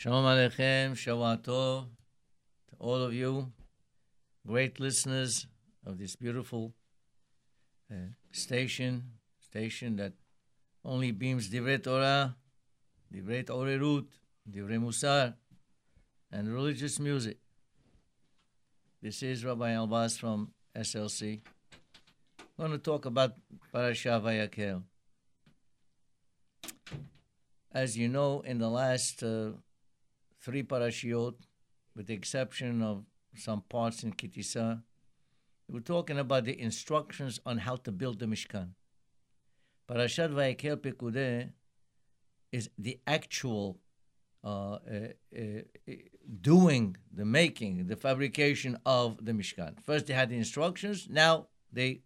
Shalom Aleichem, Shavua Tov, to all of you, great listeners of this beautiful uh, station, station that only beams Divrei Torah, Divrei Orerut, Divrei Musar, and religious music. This is Rabbi Elbaz from SLC. I'm going to talk about Parashat Vayakhel. As you know, in the last uh, three parashiot, with the exception of some parts in Ki Tisa. We're talking about the instructions on how to build the Mishkan. Parashat Vayakhel Pekudei is the actual uh, uh, uh, doing, the making, the fabrication of the Mishkan. First they had the instructions, now they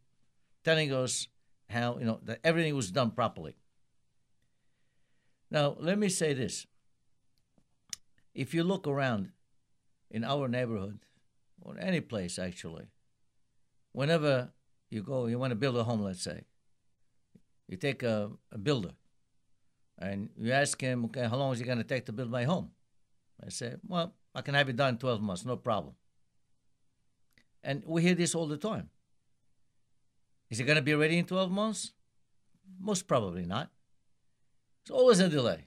telling us how, you know, that everything was done properly. Now, let me say this if you look around in our neighborhood, or any place actually, whenever you go, you want to build a home, let's say, you take a, a builder and you ask him, okay, how long is it going to take to build my home? I say, well, I can have it done in 12 months, no problem. And we hear this all the time. Is it going to be ready in 12 months? Most probably not. It's always a delay.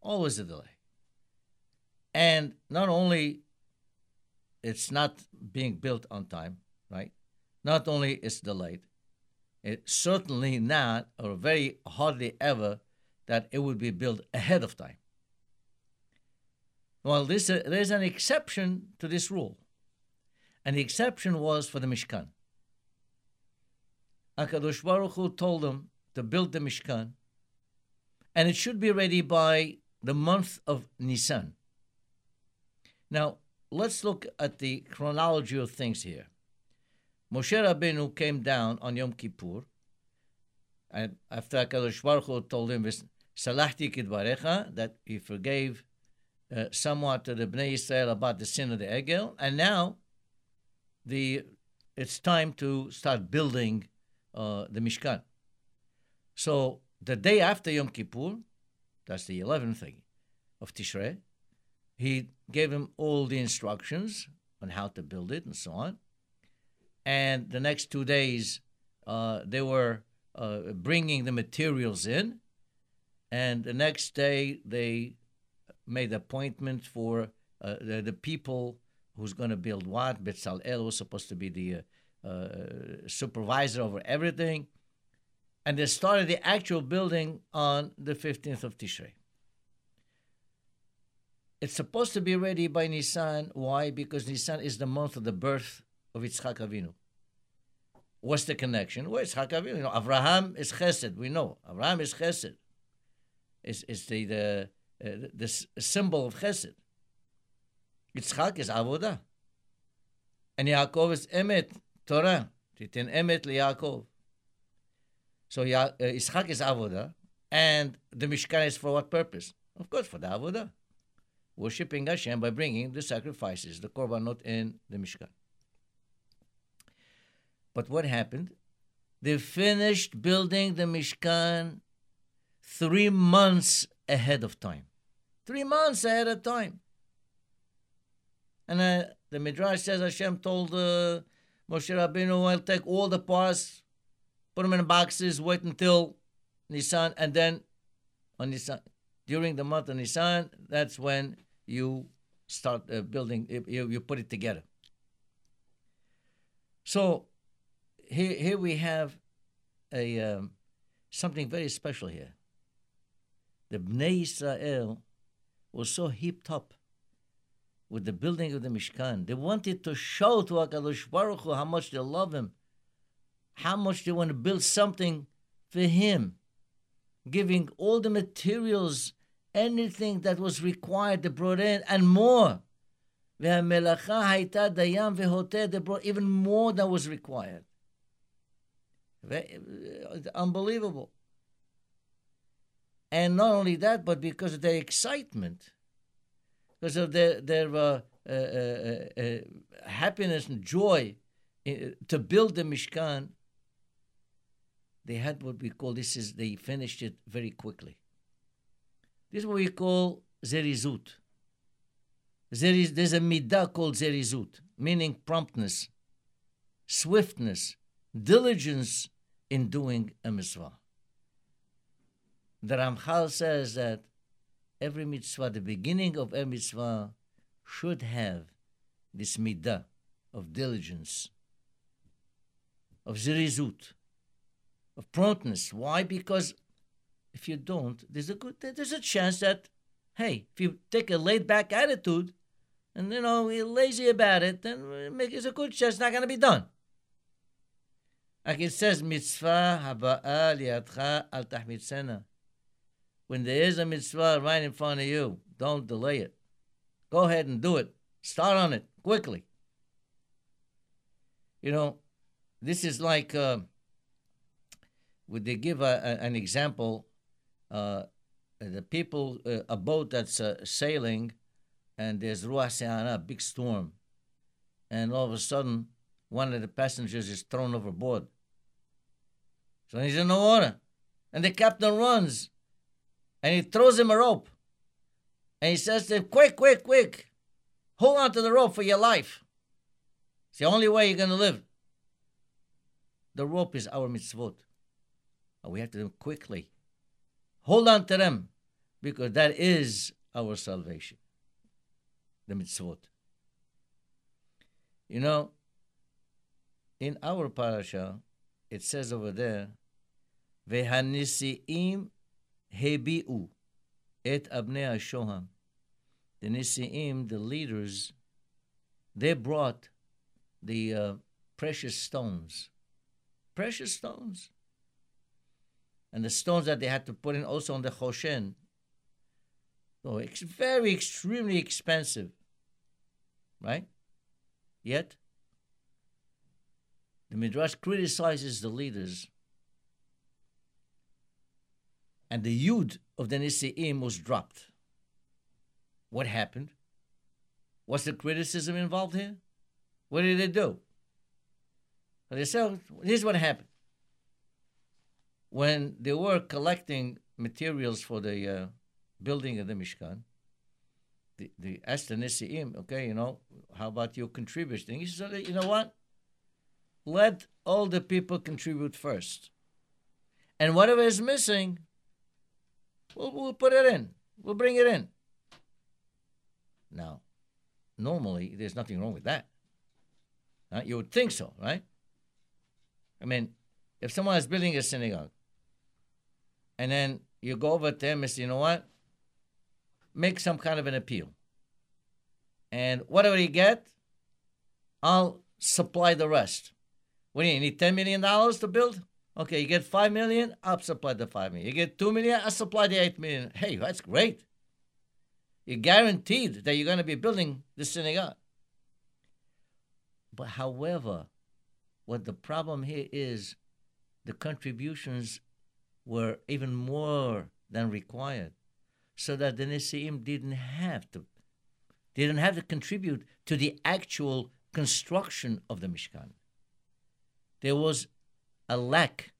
Always a delay. And not only it's not being built on time, right? Not only it's delayed, it's certainly not, or very hardly ever, that it would be built ahead of time. Well, this, uh, there's an exception to this rule. And the exception was for the Mishkan. HaKadosh Baruch Hu told them to build the Mishkan, and it should be ready by the month of Nisan. Now, let's look at the chronology of things here. Moshe Rabbeinu came down on Yom Kippur, and after HaKadosh Baruch Hu told him, "Salachti kidvarecha, that he forgave uh, somewhat to the Bnei Israel about the sin of the Egel, and now the it's time to start building uh, the Mishkan. So the day after Yom Kippur, that's the 11th thing of Tishrei, he gave him all the instructions on how to build it and so on. And the next two days, uh, they were uh, bringing the materials in. And the next day, they made appointments for uh, the, the, people who's going to build what. Betzalel was supposed to be the uh, uh, supervisor over everything. And they started the actual building on the 15th of Tishrei. It's supposed to be ready by Nisan. Why? Because Nisan is the month of the birth of Yitzchak Avinu. What's the connection? Well, Yitzchak Avinu. You know, Abraham is Chesed. We know Abraham is Chesed. It's, it's the the, uh, the symbol of Chesed. Yitzchak is Avodah, and Yaakov is Emet Torah. Titin Emet liYaakov. So ya, uh, Yitzchak is Avodah, and the Mishkan is for what purpose? Of course, for the Avodah worshipping Hashem by bringing the sacrifices, the korbanot in the Mishkan. But what happened? They finished building the Mishkan three months ahead of time. Three months ahead of time. And uh, the Midrash says Hashem told uh, Moshe Rabbeinu, I'll take all the parts, put them in boxes, wait until Nisan, and then on Nisan, during the month of Nisan, that's when you start uh, building, you, you put it together. So here, here we have a um, something very special here. The Bnei Israel was so heaped up with the building of the Mishkan. They wanted to show to HaKadosh Baruch Hu how much they love Him, how much they want to build something for Him, giving all the materials anything that was required, they brought in, and more. They brought even more than was required. Unbelievable. And not only that, but because of their excitement, because of their, their uh, uh, uh, uh happiness and joy to build the Mishkan, they had what we call this is they finished it very quickly. This is what we call zerizut. there is, there's a midah called zerizut, meaning promptness, swiftness, diligence in doing a mitzvah. The Ramchal says that every mitzvah, the beginning of every mitzvah, should have this midah of diligence, of zirizut, of promptness. Why? Because if you don't, there's a good, there's a chance that, hey, if you take a laid back attitude, and you know you're lazy about it, then there's a good chance it's not going to be done. Like it says, mitzvah haba'a liatcha al tahmitzena. When there is a mitzvah right in front of you, don't delay it. Go ahead and do it. Start on it quickly. You know, this is like uh, would they give a, a, an example? Uh, the people, uh, a boat that's uh, sailing, and there's ruach a big storm, and all of a sudden, one of the passengers is thrown overboard. So he's in the water, and the captain runs, and he throws him a rope, and he says to him, "Quick, quick, quick! Hold on to the rope for your life. It's the only way you're going to live." The rope is our mitzvot. We have to do it quickly. Hold on to them because that is our salvation. The mitzvot. You know, in our parasha, it says over there, Vehanisi'im hebi'u et abnei shoham. The Nisi'im, the leaders, they brought the uh, precious stones. Precious stones and the stones that they had to put in also on the Choshen. So it's very, extremely expensive, right? Yet, the Midrash criticizes the leaders, and the Yud of the Nisi'im was dropped. What happened? What's the criticism involved here? What did they do? They said, here's what happened when they were collecting materials for the uh, building of the Mishkan, the, the asked the Nisi'im, okay, you know, how about you contributing? He said, you know what? Let all the people contribute first. And whatever is missing, we'll, we'll put it in. We'll bring it in. Now, normally, there's nothing wrong with that. You would think so, right? I mean, if someone is building a synagogue and then you go over to them and say, you know what? Make some kind of an appeal. And whatever you get, I'll supply the rest. What do you need? $10 million to build? Okay, you get 5 million, I'll supply the 5 million. You get 2 million, I'll supply the 8 million. Hey, that's great. You're guaranteed that you're going to be building the synagogue. But however, what the problem here is the contributions were even more than required, so that the Nisi'im didn't have to didn't have to contribute to the actual construction of the Mishkan. There was a lack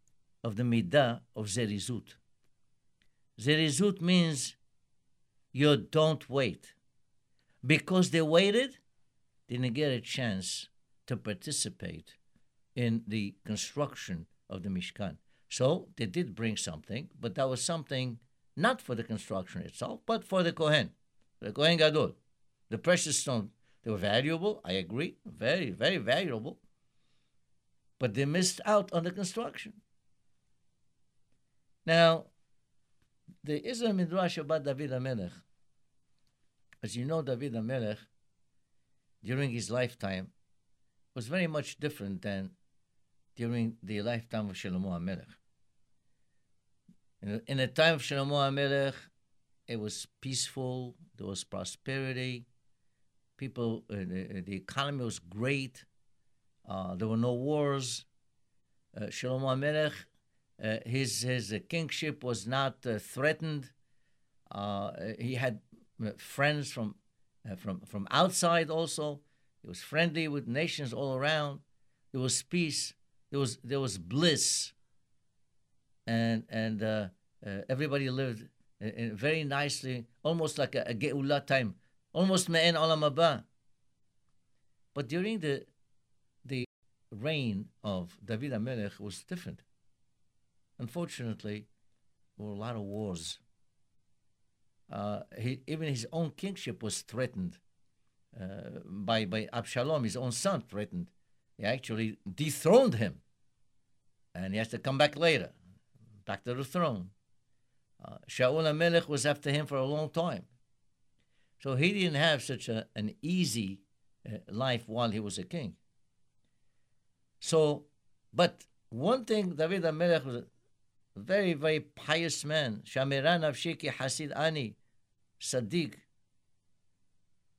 of the midah of zerizut. Zerizut means you don't wait. Because they waited, didn't get a chance to participate in the construction of the Mishkan. So they did bring something, but that was something not for the construction itself, but for the Kohen, the Kohen Gadol. The precious stone. they were valuable, I agree, very, very valuable, but they missed out on the construction. Now, there is a midrash about David HaMelech. As you know, David HaMelech, during his lifetime, was very much different than during the lifetime of Shlomo HaMelech. In, in the time of Shlomo HaMelech, it was peaceful, there was prosperity, people, uh, the, the, economy was great, uh, there were no wars. Uh, Shlomo HaMelech, uh, his, his kingship was not uh, threatened. Uh, he had friends from, from, from outside also. He was friendly with nations all around. There was peace. There was, there was bliss and and uh, uh, everybody lived very nicely, almost like a, a Geula time almost me'en olam haba. But during the the reign of David HaMelech was different. Unfortunately, there were a lot of wars. Uh, he, even his own kingship was threatened uh, by, by Absalom, his own son, threatened. He actually dethroned him. And he has to come back later, back to the throne. Uh, Shaul HaMelech was after him for a long time. So he didn't have such a, an easy uh, life while he was a king. So, but one thing, David HaMelech was a very, very pious man. Shamiran Avshiki Hasid Ani, Sadiq.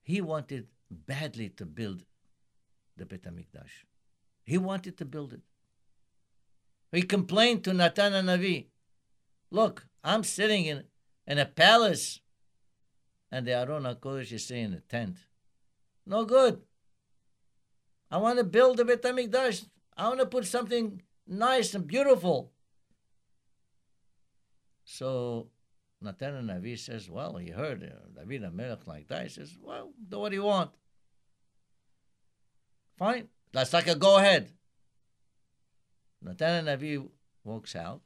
He wanted badly to build the Bet HaMikdash. He wanted to build it. He complained to Natan Navi, look, I'm sitting in, in a palace and the Aron HaKodesh is in a tent. No good. I want to build a Bet HaMikdash. I want to put something nice and beautiful. So Natan Navi says, well, he heard uh, David HaMelech like that. He says, well, do what you want. Fine. That's like a go ahead. Natan Navi walks out.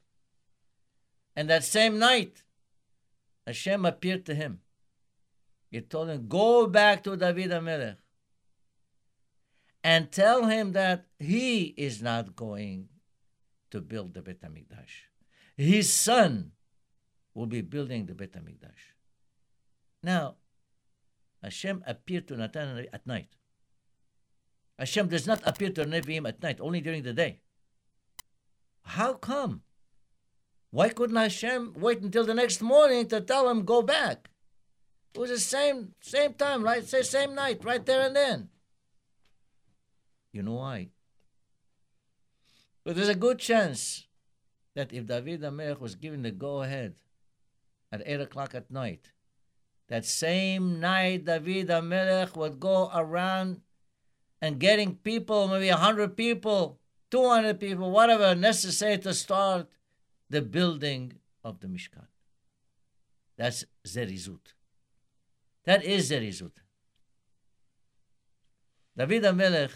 And that same night, Hashem appeared to him. He told him, Go back to David HaMelech and tell him that he is not going to build the Bet HaMikdash. His son will be building the Bet HaMikdash. Now, Hashem appeared to Natan at night. Hashem does not appear to Nevi'im at night, only during the day. How come? Why couldn't Hashem wait until the next morning to tell him go back? It was the same same time, right? Say same night, right there and then. You know why? But there's a good chance that if David HaMelech was given the go ahead at 8 o'clock at night, that same night David HaMelech would go around and getting people, maybe a 100 people, 200 people, whatever necessary to start the building of the Mishkan. That's Zerizut. That is Zerizut. David HaMelech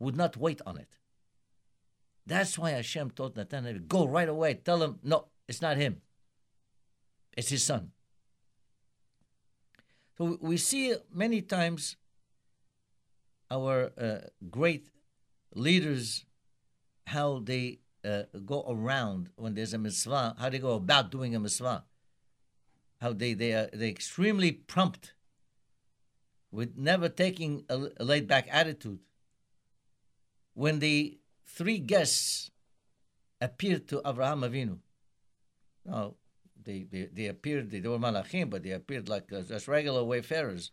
would not wait on it. That's why Hashem told Nathan, go right away, tell him, no, it's not him. It's his son. So we see many times our uh, great leaders how they uh, go around when there's a mitzvah, how they go about doing a mitzvah, how they they are they extremely prompt, with never taking a, a laid back attitude. When the three guests appeared to Abraham Avinu, now they, they, they appeared, they were malachim, but they appeared like uh, just regular wayfarers.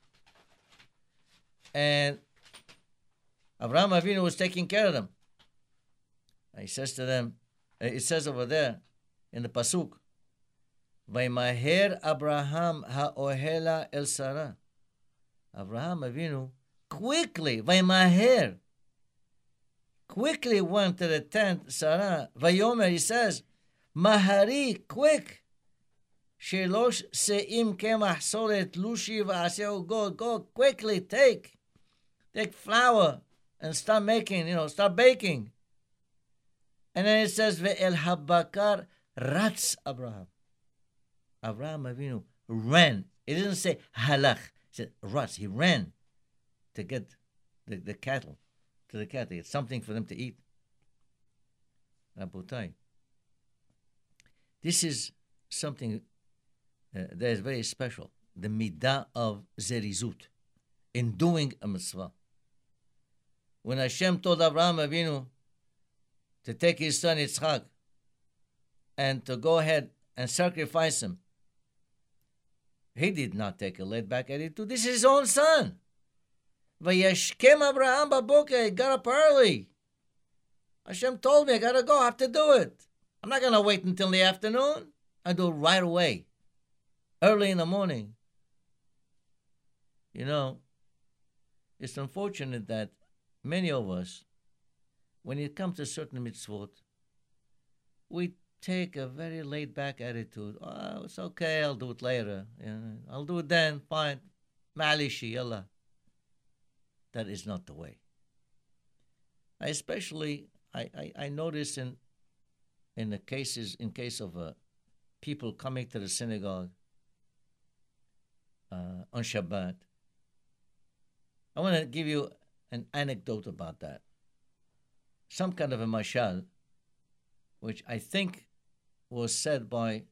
And Abraham Avinu was taking care of them. And he says to them, uh, it says over there in the Pasuk, Abraham ha'ohela el Sarah. Abraham Avinu quickly, Vaymaher, quickly went to the tent, Sarah. Vayomer, he says, Mahari, quick. Shelosh se'im kemach solet lushi v'aseu. Go, go, quickly, take. Take flour and start making, you know, start baking. And then it says, Ve'el habakar rats Abraham. Abraham Avinu ran. It doesn't say halach. It said rats. He ran to get the, the cattle, to the cattle. It's something for them to eat. Rabotai. This is something uh, that is very special. The midah of zerizut in doing a mitzvah when Hashem told Abraham Avinu to take his son Yitzchak and to go ahead and sacrifice him, he did not take a laid back attitude. This is his own son. Vayeshkem Abraham baboker. He got up early. Hashem told me I gotta go. I have to do it. I'm not gonna wait until the afternoon. I do it right away, early in the morning. You know, it's unfortunate that many of us, when it comes to certain mitzvot, we take a very laid back attitude. Oh, it's okay, I'll do it later. Know, I'll do it then, fine. Malishi, yalla. That is not the way. I especially, I, I, I notice in in the cases, in case of uh, people coming to the synagogue uh, on Shabbat, I want to give you an anecdote about that. Some kind of a mashal, which I think was said by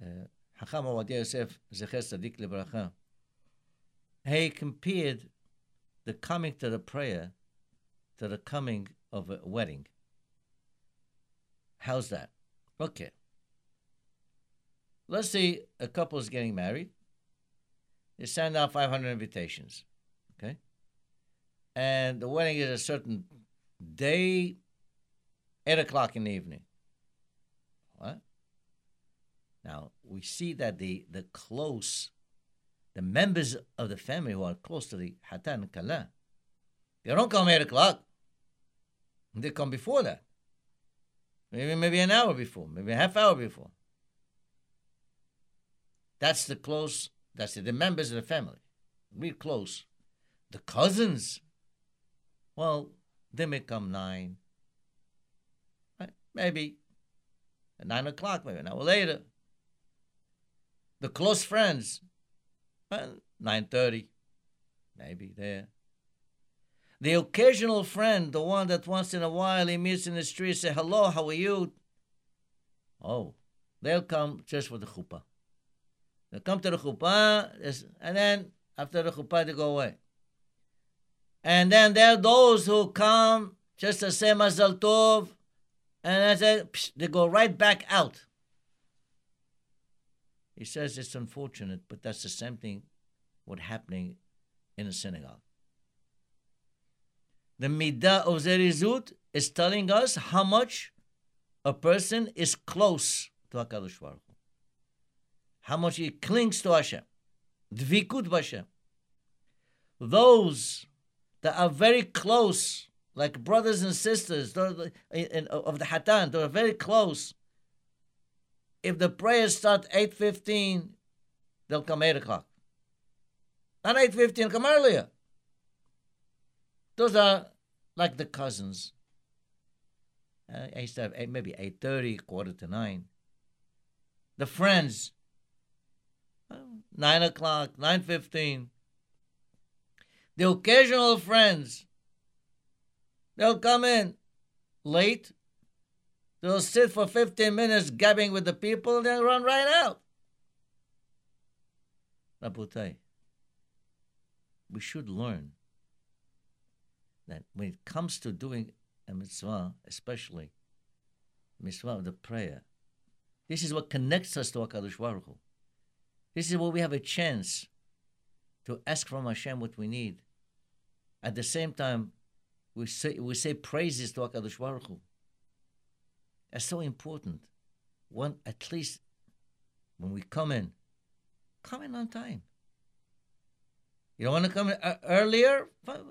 uh, Hacham Ovadia Yosef Zecher Sadiq Lebracha. He compared the coming to the prayer to the coming of a wedding. How's that? Okay. Let's say a couple is getting married. They send out 500 invitations. Okay. And the wedding is a certain day, 8 o'clock in the evening. What? Now, we see that the, the close, the members of the family who are close to the Hatan Kala, they don't come 8 o'clock. They come before that. Maybe maybe an hour before, maybe a half hour before. That's the close, that's the, the members of the family. Real close. The cousins, well, they may come nine. Right? Maybe at nine o'clock, maybe an hour later. The close friends, well, nine thirty, maybe there. The occasional friend, the one that once in a while he meets in the street, say, hello, how are you? Oh, they'll come just for the chuppah. They'll come to the chuppah, and then after the chuppah, they go away. And then there are those who come just to say Mazal Tov, and then they go right back out. He says it's unfortunate, but that's the same thing what happening in a synagogue. The midah of zerizut is telling us how much a person is close to HaKadosh Baruch Hu. How much he clings to Hashem. Dvikut Hashem. Those that are very close, like brothers and sisters of the Hatan, they are very close. If the prayers start 8.15, they'll come 8 o'clock. Not 8.15, come earlier. Those are like the cousins. Uh, I used to have eight, maybe 8.30, quarter to 9. The friends, 9 o'clock, 9.15. The occasional friends, they'll come in late. They'll sit for 15 minutes gabbing with the people and then run right out. Rabotai, we should learn that when it comes to doing a mitzvah, especially mitzvah of the prayer, this is what connects us to HaKadosh Baruch Hu. This is where we have a chance to ask from Hashem what we need. At the same time, we say, we say praises to HaKadosh Baruch Hu. That's so important. One, at least when we come in, come in on time. You don't want to come uh, earlier?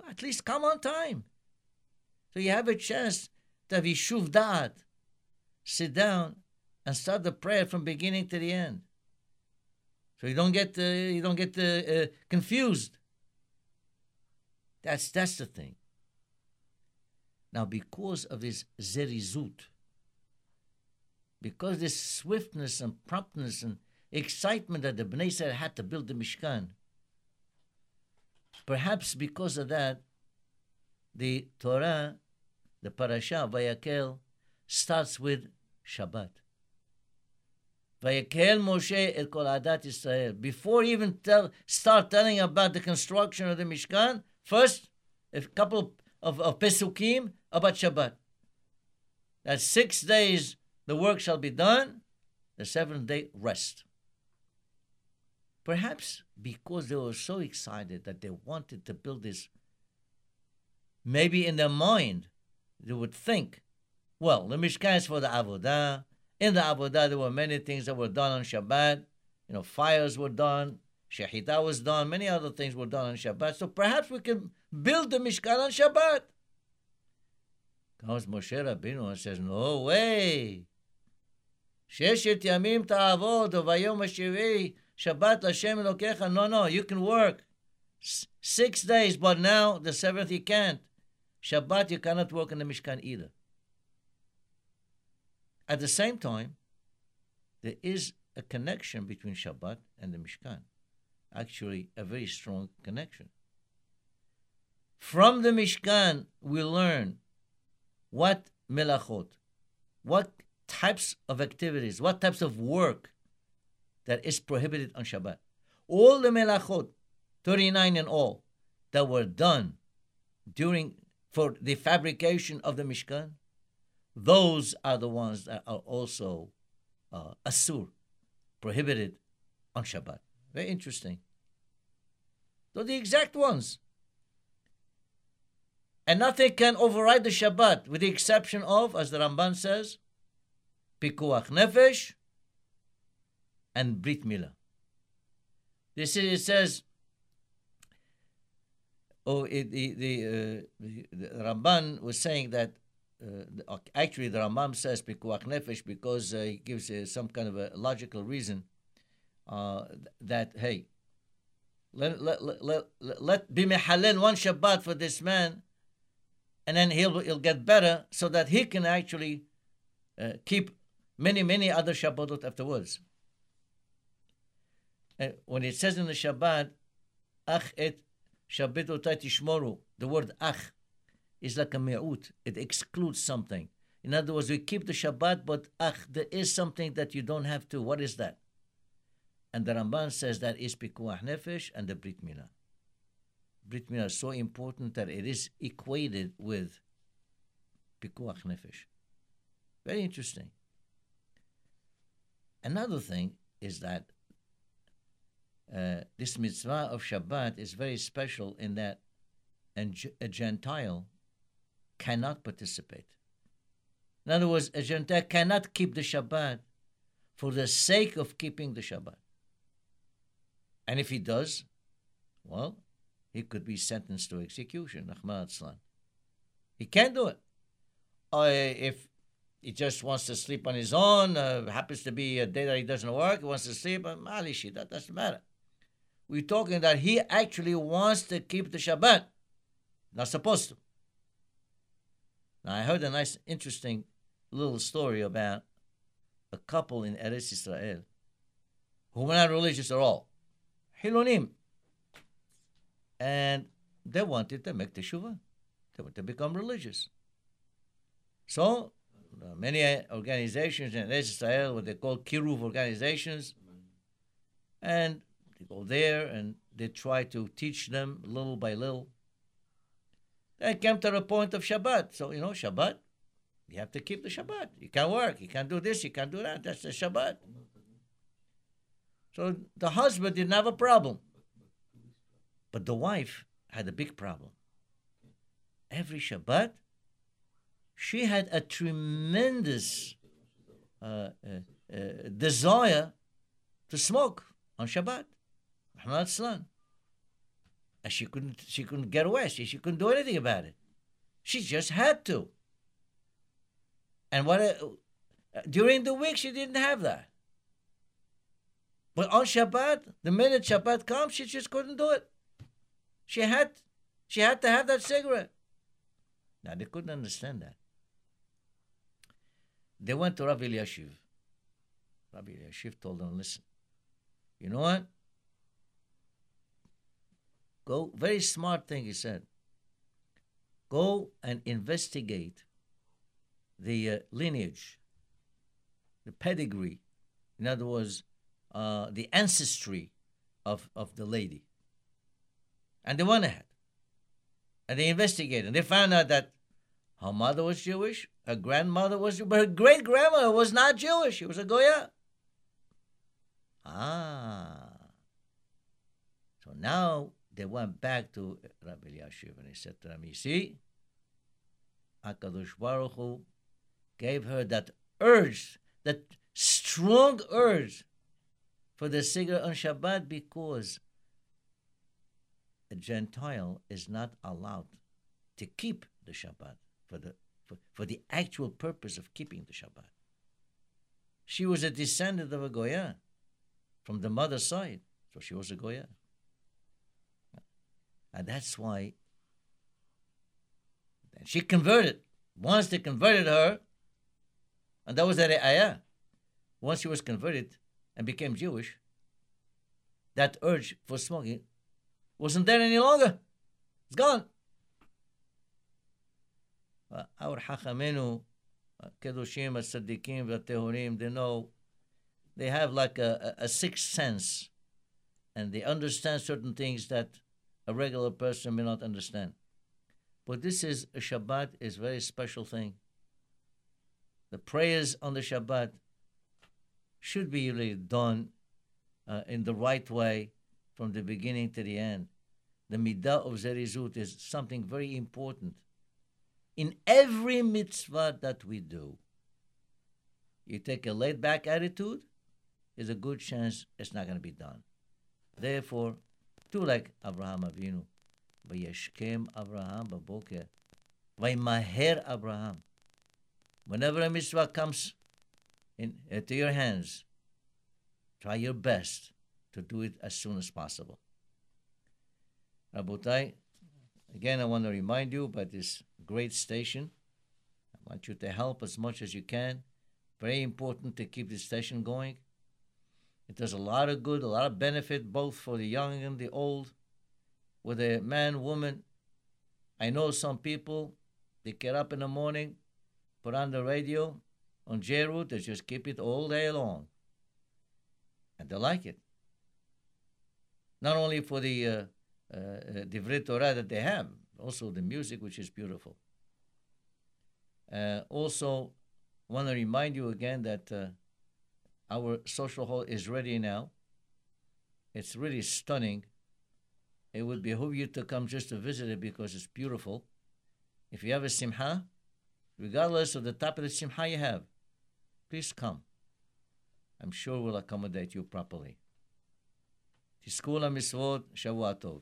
At least come on time. So you have a chance to have Yishuv Da'at. Sit down and start the prayer from beginning to the end. So you don't get uh, you don't get uh, uh, confused. That's that's the thing. Now, because of this zerizut, because this swiftness and promptness and excitement that the Bnei Israel had to build the Mishkan, Perhaps because of that, the Torah, the parasha, Vayakhel, starts with Shabbat. Vayakhel Moshe et kol adat Israel. Before even tell, start telling about the construction of the Mishkan, first a couple of, of Pesukim about Shabbat. That six days the work shall be done, the seventh day rest. Perhaps because they were so excited that they wanted to build this, maybe in their mind, they would think, well, the Mishkan is for the Avodah. In the Avodah, there were many things that were done on Shabbat. You know, fires were done, Shahida was done, many other things were done on Shabbat, so perhaps we can build the Mishkan on Shabbat. Comes Moshe Rabbeinu and says, No way. Sheshet yamim ta'avod, vayom ashiri, Shabbat Hashem Elokecha. No, no, you can work. Six days, but now the seventh you can't. Shabbat, you cannot work in the Mishkan either. At the same time, there is a connection between Shabbat and the Mishkan. Actually, a very strong connection. From the Mishkan, we learn what melachot, what types of activities, what types of work that is prohibited on Shabbat. All the melachot, 39 in all, that were done during for the fabrication of the Mishkan, those are the ones that are also uh, asur, prohibited on Shabbat. Very interesting. They're the exact ones. And nothing can override the Shabbat, with the exception of, as the Ramban says, pikuach nefesh and brit milah. This is, it says, oh, it, the, the, uh, the, the Ramban was saying that uh, actually the Rambam says pikuach nefesh because uh, he gives uh, some kind of a logical reason uh, that hey, let let let let, let be mehalel one Shabbat for this man, and then he'll he'll get better so that he can actually uh, keep many many other Shabbatot afterwards. And when it says in the Shabbat, ach et Shabbatotai tishmoru, the word ach is like a me'ut. It excludes something. In other words, we keep the Shabbat, but ach, there is something that you don't have to. What is that? And the Ramban says that is pikuach nefesh and the Brit Milah. Brit Milah is so important that it is equated with pikuach nefesh. Very interesting. Another thing is that uh, this mitzvah of Shabbat is very special in that a Gentile cannot participate. In other words, a Gentile cannot keep the Shabbat for the sake of keeping the Shabbat. And if he does, well, he could be sentenced to execution. Ahmad. He can't do it. Or if he just wants to sleep on his own, uh, happens to be a day that he doesn't work, he wants to sleep, uh, malishi, that doesn't matter. We're talking that he actually wants to keep the Shabbat. Not supposed to. Now, I heard a nice, interesting little story about a couple in Eretz Israel who were not religious at all. Hilonim. And they wanted to make teshuvah. They wanted to become religious. So, uh, many organizations in Israel, what they call kiruv organizations, and they go there and they try to teach them little by little They came to the point of Shabbat. So, you know, Shabbat, you have to keep the Shabbat. You can't work. You can't do this. You can't do that. That's the Shabbat. So the husband didn't have a problem. But the wife had a big problem. Every Shabbat, she had a tremendous uh, uh, uh, desire to smoke on Shabbat. And she couldn't she couldn't get away. She, she couldn't do anything about it. She just had to. And what uh, during the week she didn't have that. But on Shabbat, the minute Shabbat comes, she just couldn't do it. She had she had to have that cigarette. Now they couldn't understand that. They went to Rabbi Elyashiv. Rabbi Elyashiv told them, listen, you know what? Go, very smart thing he said. Go and investigate the uh, lineage, the pedigree, in other words, uh, the ancestry of, of the lady. And they went ahead. And they investigated. And they found out that her mother was Jewish, her grandmother was Jewish, but her great grandmother was not Jewish. She was a Goya. Ah. So now they went back to Rabbi Elyashiv and he said to them, You see, HaKadosh Baruch Hu gave her that urge, that strong urge for the cigarette on Shabbat because a Gentile is not allowed to keep the Shabbat for the, for, for the actual purpose of keeping the Shabbat. She was a descendant of a Goya. from the mother's side. So she was a Goya. And that's why Then she converted. Once they converted her, and that was that ayah. Once she was converted and became Jewish, that urge for smoking wasn't there any longer. It's gone. Our Hachamenu, uh, Kedoshim, Tzaddikim, uh, V'Tehorim, they know, they have like a, a, a sixth sense, and they understand certain things that a regular person may not understand. But this is a Shabbat is very special thing. The prayers on the Shabbat should be really done uh, in the right way from the beginning to the end. The midah of zerizut is something very important. In every mitzvah that we do, you take a laid back attitude, there's a good chance it's not going to be done. Therefore, do like Abraham Avinu. Vayeshkem Abraham baboker. Vaymaher Abraham. Whenever a mitzvah comes in, uh, into your hands, try your best to do it as soon as possible. Rabotai, again, I want to remind you about this great station. I want you to help as much as you can. Very important to keep this station going. It does a lot of good, a lot of benefit, both for the young and the old. With a man, woman, I know some people, they get up in the morning, put on the radio on JRoot, they just keep it all day long. And they like it. Not only for the uh, uh, Divrei Torah that they have, also the music, which is beautiful. Uh, also, want to remind you again that uh, our social hall is ready now. It's really stunning. It would behoove you to come just to visit it because it's beautiful. If you have a simha, regardless of the type of the simha you have, please come. I'm sure we'll accommodate you properly. תזכו למצוות, שבוע טוב.